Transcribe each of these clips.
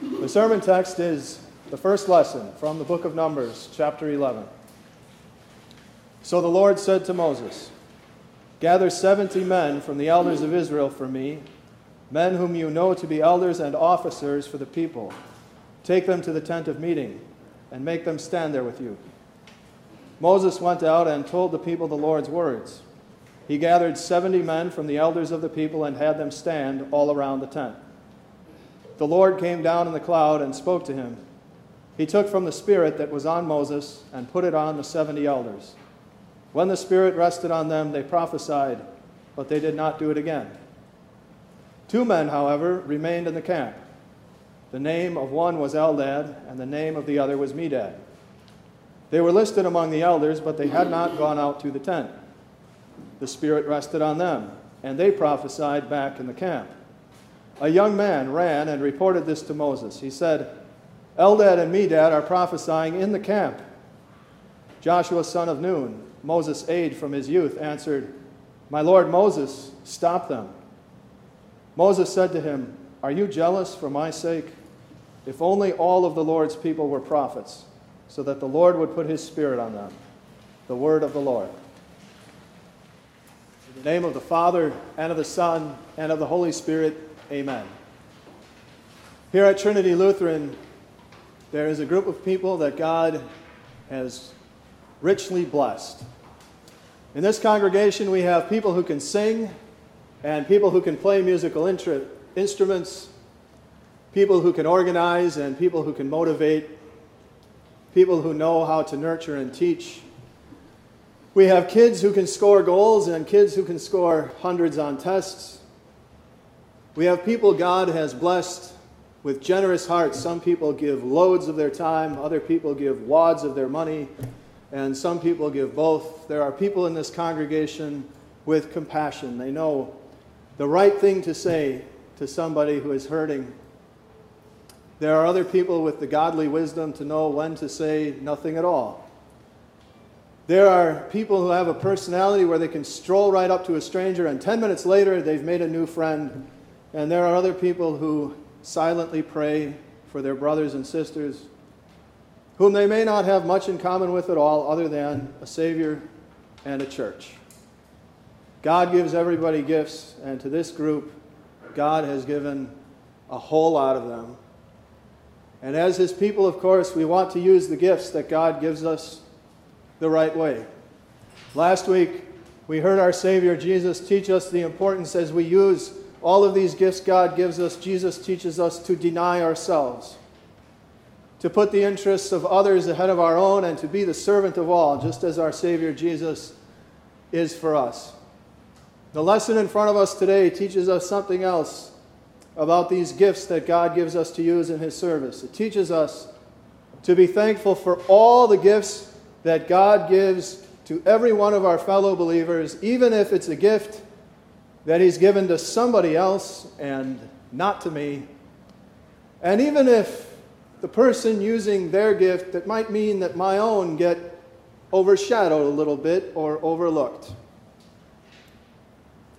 The sermon text is the first lesson from the book of Numbers, chapter 11. So the Lord said to Moses, Gather seventy men from the elders of Israel for me, men whom you know to be elders and officers for the people. Take them to the tent of meeting and make them stand there with you. Moses went out and told the people the Lord's words. He gathered seventy men from the elders of the people and had them stand all around the tent. The Lord came down in the cloud and spoke to him. He took from the Spirit that was on Moses and put it on the seventy elders. When the Spirit rested on them, they prophesied, but they did not do it again. Two men, however, remained in the camp. The name of one was Eldad, and the name of the other was Medad. They were listed among the elders, but they had not gone out to the tent. The Spirit rested on them, and they prophesied back in the camp. A young man ran and reported this to Moses. He said, Eldad and Medad are prophesying in the camp. Joshua, son of Nun, Moses' aide from his youth, answered, My lord Moses, stop them. Moses said to him, Are you jealous for my sake? If only all of the Lord's people were prophets, so that the Lord would put his spirit on them. The word of the Lord. In the name of the Father, and of the Son, and of the Holy Spirit, amen. Here at Trinity Lutheran, there is a group of people that God has richly blessed. In this congregation, we have people who can sing and people who can play musical instruments, people who can organize and people who can motivate, people who know how to nurture and teach. We have kids who can score goals and kids who can score hundreds on tests. We have people God has blessed with generous hearts. Some people give loads of their time, other people give wads of their money, and some people give both. There are people in this congregation with compassion. They know the right thing to say to somebody who is hurting. There are other people with the godly wisdom to know when to say nothing at all. There are people who have a personality where they can stroll right up to a stranger and 10 minutes later they've made a new friend. And there are other people who silently pray for their brothers and sisters whom they may not have much in common with at all other than a Savior and a church. God gives everybody gifts, and to this group, God has given a whole lot of them. And as His people, of course, we want to use the gifts that God gives us the right way. Last week, we heard our Savior Jesus teach us the importance as we use all of these gifts God gives us. Jesus teaches us to deny ourselves to put the interests of others ahead of our own, and to be the servant of all, just as our Savior Jesus is for us. The lesson in front of us today teaches us something else about these gifts that God gives us to use in His service. It teaches us to be thankful for all the gifts that God gives to every one of our fellow believers, even if it's a gift that He's given to somebody else and not to me. And even if the person using their gift that might mean that my own get overshadowed a little bit or overlooked.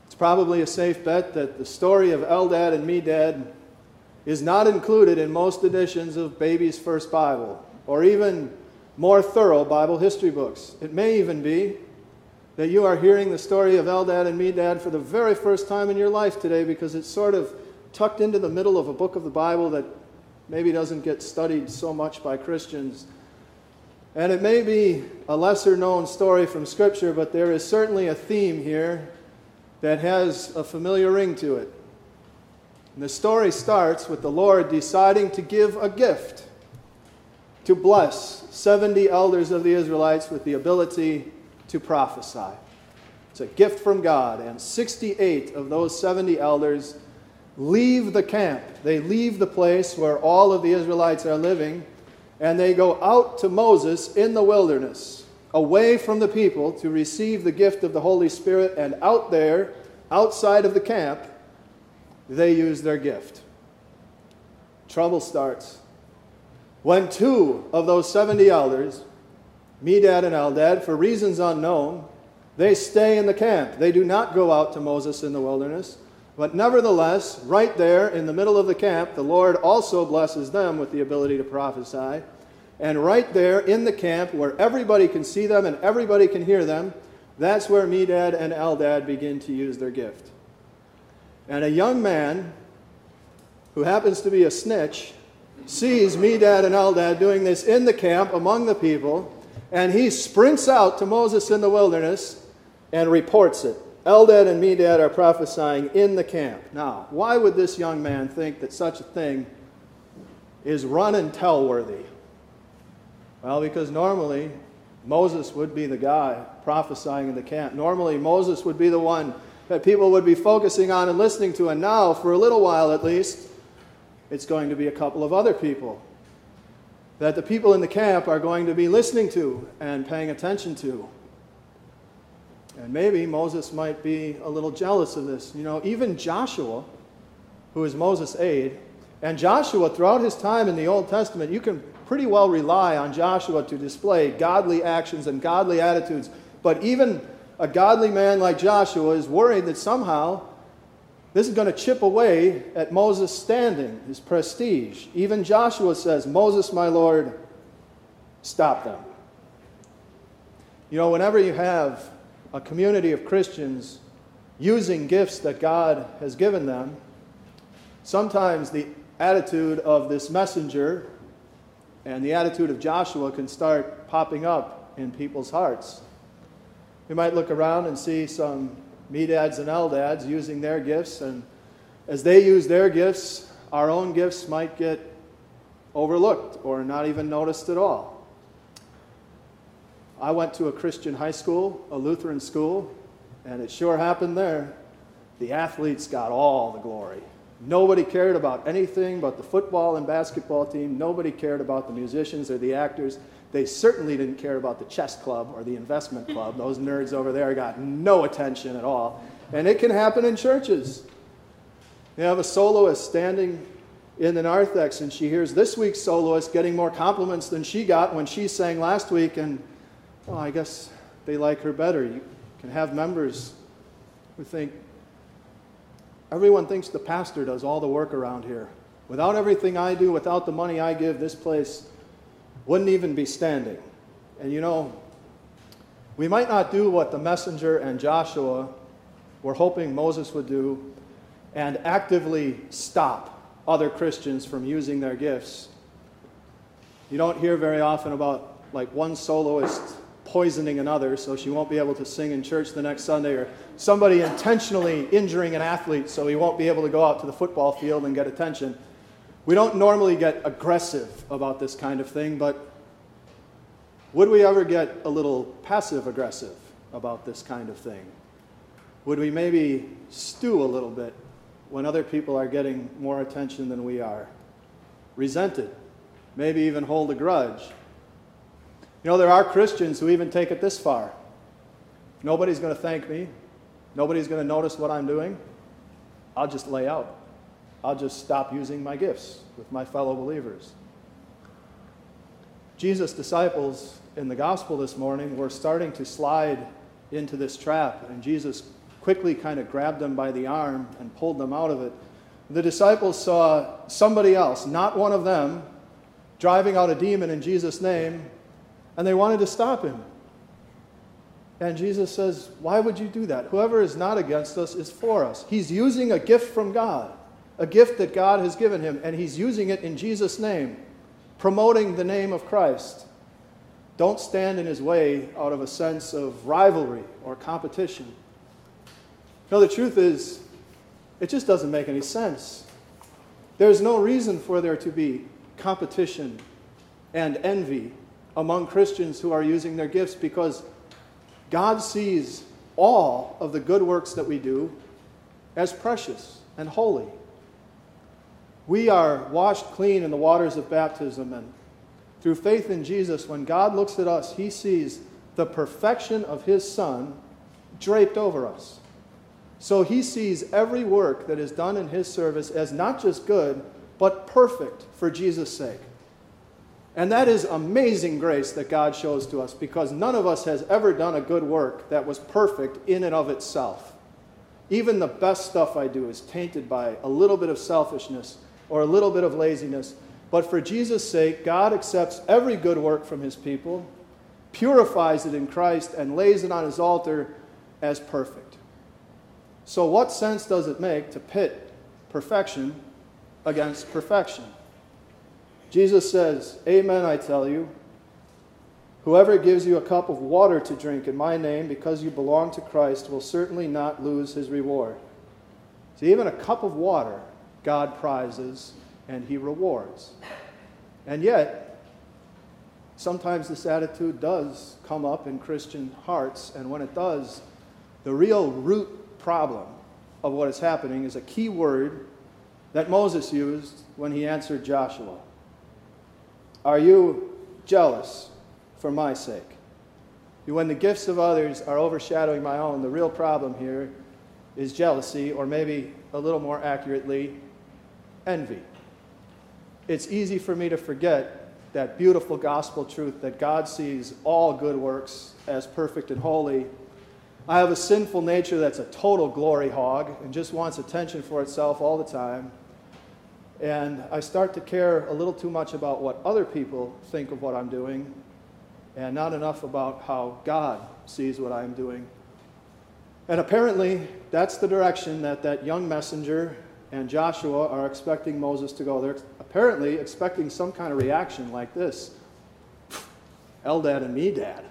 It's probably a safe bet that the story of Eldad and Medad is not included in most editions of Baby's First Bible or even more thorough Bible history books. It may even be that you are hearing the story of Eldad and Medad for the very first time in your life today because it's sort of tucked into the middle of a book of the Bible that maybe doesn't get studied so much by Christians. And it may be a lesser known story from Scripture, but there is certainly a theme here that has a familiar ring to it. And the story starts with the Lord deciding to give a gift to bless 70 elders of the Israelites with the ability to prophesy. It's a gift from God, and 68 of those 70 elders leave the camp. They leave the place where all of the Israelites are living, and they go out to Moses in the wilderness, away from the people, to receive the gift of the Holy Spirit. And out there, outside of the camp, they use their gift. Trouble starts. When two of those 70 elders, Medad and Aldad, for reasons unknown, they stay in the camp. They do not go out to Moses in the wilderness. But nevertheless, right there in the middle of the camp, the Lord also blesses them with the ability to prophesy. And right there in the camp, where everybody can see them and everybody can hear them, that's where Medad and Eldad begin to use their gift. And a young man who happens to be a snitch sees Medad and Eldad doing this in the camp among the people, and he sprints out to Moses in the wilderness and reports it. Eldad and Medad are prophesying in the camp. Now, why would this young man think that such a thing is run and tell worthy? Well, because normally Moses would be the guy prophesying in the camp. Normally, Moses would be the one that people would be focusing on and listening to. And now, for a little while at least, it's going to be a couple of other people that the people in the camp are going to be listening to and paying attention to. And maybe Moses might be a little jealous of this. You know, even Joshua, who is Moses' aide, and Joshua, throughout his time in the Old Testament, you can pretty well rely on Joshua to display godly actions and godly attitudes. But even a godly man like Joshua is worried that somehow this is going to chip away at Moses' standing, his prestige. Even Joshua says, Moses, my Lord, stop them. You know, whenever you have a community of Christians using gifts that God has given them, sometimes the attitude of this messenger and the attitude of Joshua can start popping up in people's hearts. We might look around and see some Medads and Eldads using their gifts, and as they use their gifts, our own gifts might get overlooked or not even noticed at all. I went to a Christian high school, a Lutheran school, and it sure happened there. The athletes got all the glory. Nobody cared about anything but the football and basketball team. Nobody cared about the musicians or the actors. They certainly didn't care about the chess club or the investment club. Those nerds over there got no attention at all. And it can happen in churches. You have a soloist standing in the narthex, and she hears this week's soloist getting more compliments than she got when she sang last week, and well, I guess they like her better. You can have members who think, everyone thinks the pastor does all the work around here. Without everything I do, without the money I give, this place wouldn't even be standing. And you know, we might not do what the messenger and Joshua were hoping Moses would do and actively stop other Christians from using their gifts. You don't hear very often about like one soloist poisoning another so she won't be able to sing in church the next Sunday, or somebody intentionally injuring an athlete so he won't be able to go out to the football field and get attention. We don't normally get aggressive about this kind of thing, but would we ever get a little passive aggressive about this kind of thing? Would we maybe stew a little bit when other people are getting more attention than we are? Resent it, maybe even hold a grudge you know, there are Christians who even take it this far. Nobody's going to thank me. Nobody's going to notice what I'm doing. I'll just lay out. I'll just stop using my gifts with my fellow believers. Jesus' disciples in the gospel this morning were starting to slide into this trap, and Jesus quickly kind of grabbed them by the arm and pulled them out of it. The disciples saw somebody else, not one of them, driving out a demon in Jesus' name, and they wanted to stop him. And Jesus says, Why would you do that? Whoever is not against us is for us. He's using a gift from God, a gift that God has given him, and he's using it in Jesus' name, promoting the name of Christ. Don't stand in his way out of a sense of rivalry or competition. No, the truth is, it just doesn't make any sense. There's no reason for there to be competition and envy among Christians who are using their gifts because God sees all of the good works that we do as precious and holy. We are washed clean in the waters of baptism, and through faith in Jesus, when God looks at us, he sees the perfection of his Son draped over us. So he sees every work that is done in his service as not just good, but perfect for Jesus' sake. And that is amazing grace that God shows to us because none of us has ever done a good work that was perfect in and of itself. Even the best stuff I do is tainted by a little bit of selfishness or a little bit of laziness. But for Jesus' sake, God accepts every good work from his people, purifies it in Christ, and lays it on his altar as perfect. So, what sense does it make to pit perfection against perfection? Jesus says, Amen, I tell you. Whoever gives you a cup of water to drink in my name because you belong to Christ will certainly not lose his reward. So, even a cup of water, God prizes and he rewards. And yet, sometimes this attitude does come up in Christian hearts, and when it does, the real root problem of what is happening is a key word that Moses used when he answered Joshua. Are you jealous for my sake? When the gifts of others are overshadowing my own, the real problem here is jealousy, or maybe a little more accurately, envy. It's easy for me to forget that beautiful gospel truth that God sees all good works as perfect and holy. I have a sinful nature that's a total glory hog and just wants attention for itself all the time. And I start to care a little too much about what other people think of what I'm doing and not enough about how God sees what I'm doing. And apparently, that's the direction that that young messenger and Joshua are expecting Moses to go. They're apparently expecting some kind of reaction like this Eldad and Medad.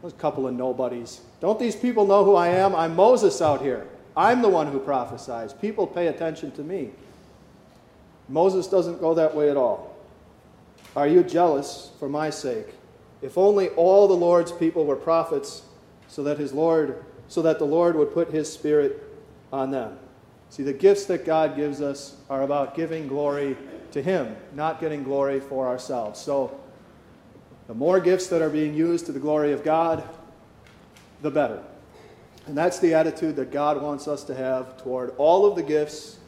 those couple of nobodies. Don't these people know who I am? I'm Moses out here. I'm the one who prophesies. People pay attention to me. Moses doesn't go that way at all. Are you jealous for my sake? If only all the Lord's people were prophets, so that his Lord, so that the Lord would put his spirit on them. See, the gifts that God gives us are about giving glory to him, not getting glory for ourselves. So the more gifts that are being used to the glory of God, the better. And that's the attitude that God wants us to have toward all of the gifts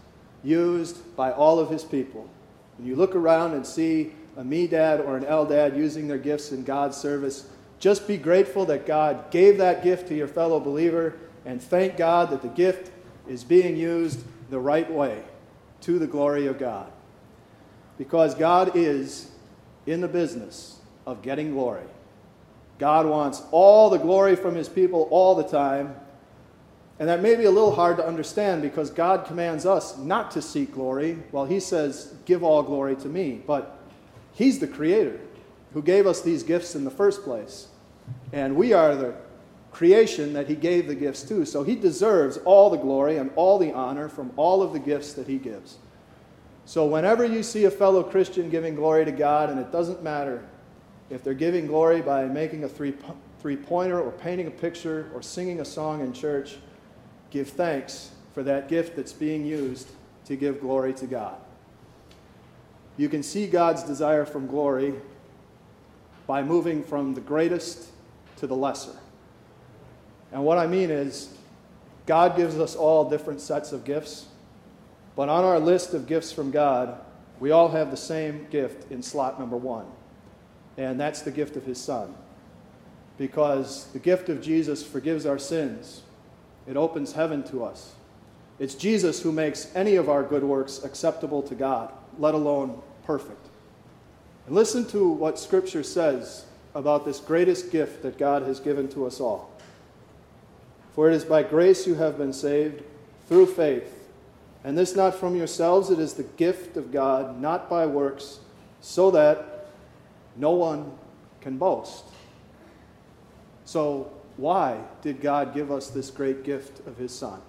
used by all of his people. When you look around and see a Medad or an Eldad using their gifts in God's service, just be grateful that God gave that gift to your fellow believer and thank God that the gift is being used the right way to the glory of God. Because God is in the business of getting glory. God wants all the glory from his people all the time, and that may be a little hard to understand because God commands us not to seek glory while He says, Give all glory to me. But He's the Creator who gave us these gifts in the first place. And we are the creation that He gave the gifts to. So He deserves all the glory and all the honor from all of the gifts that He gives. So whenever you see a fellow Christian giving glory to God, and it doesn't matter if they're giving glory by making a three, three pointer or painting a picture or singing a song in church, give thanks for that gift that's being used to give glory to God. You can see God's desire from glory by moving from the greatest to the lesser. And what I mean is, God gives us all different sets of gifts, but on our list of gifts from God, we all have the same gift in slot number one, and that's the gift of His Son. Because the gift of Jesus forgives our sins, it opens heaven to us. It's Jesus who makes any of our good works acceptable to God, let alone perfect. And listen to what Scripture says about this greatest gift that God has given to us all. For it is by grace you have been saved through faith. And this not from yourselves, it is the gift of God, not by works, so that no one can boast. So, why did God give us this great gift of His Son?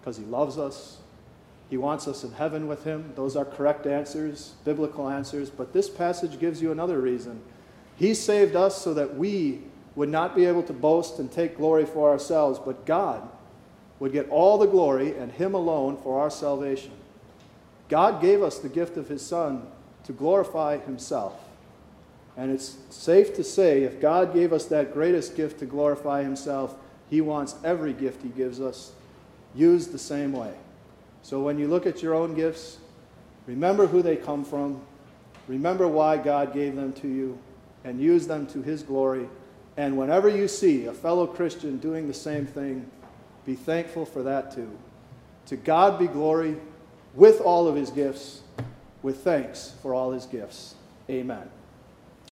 Because He loves us. He wants us in heaven with Him. Those are correct answers, biblical answers. But this passage gives you another reason. He saved us so that we would not be able to boast and take glory for ourselves, but God would get all the glory and Him alone for our salvation. God gave us the gift of His Son to glorify Himself. And it's safe to say if God gave us that greatest gift to glorify Himself, He wants every gift He gives us used the same way. So when you look at your own gifts, remember who they come from, remember why God gave them to you, and use them to His glory. And whenever you see a fellow Christian doing the same thing, be thankful for that too. To God be glory with all of his gifts, with thanks for all his gifts. Amen.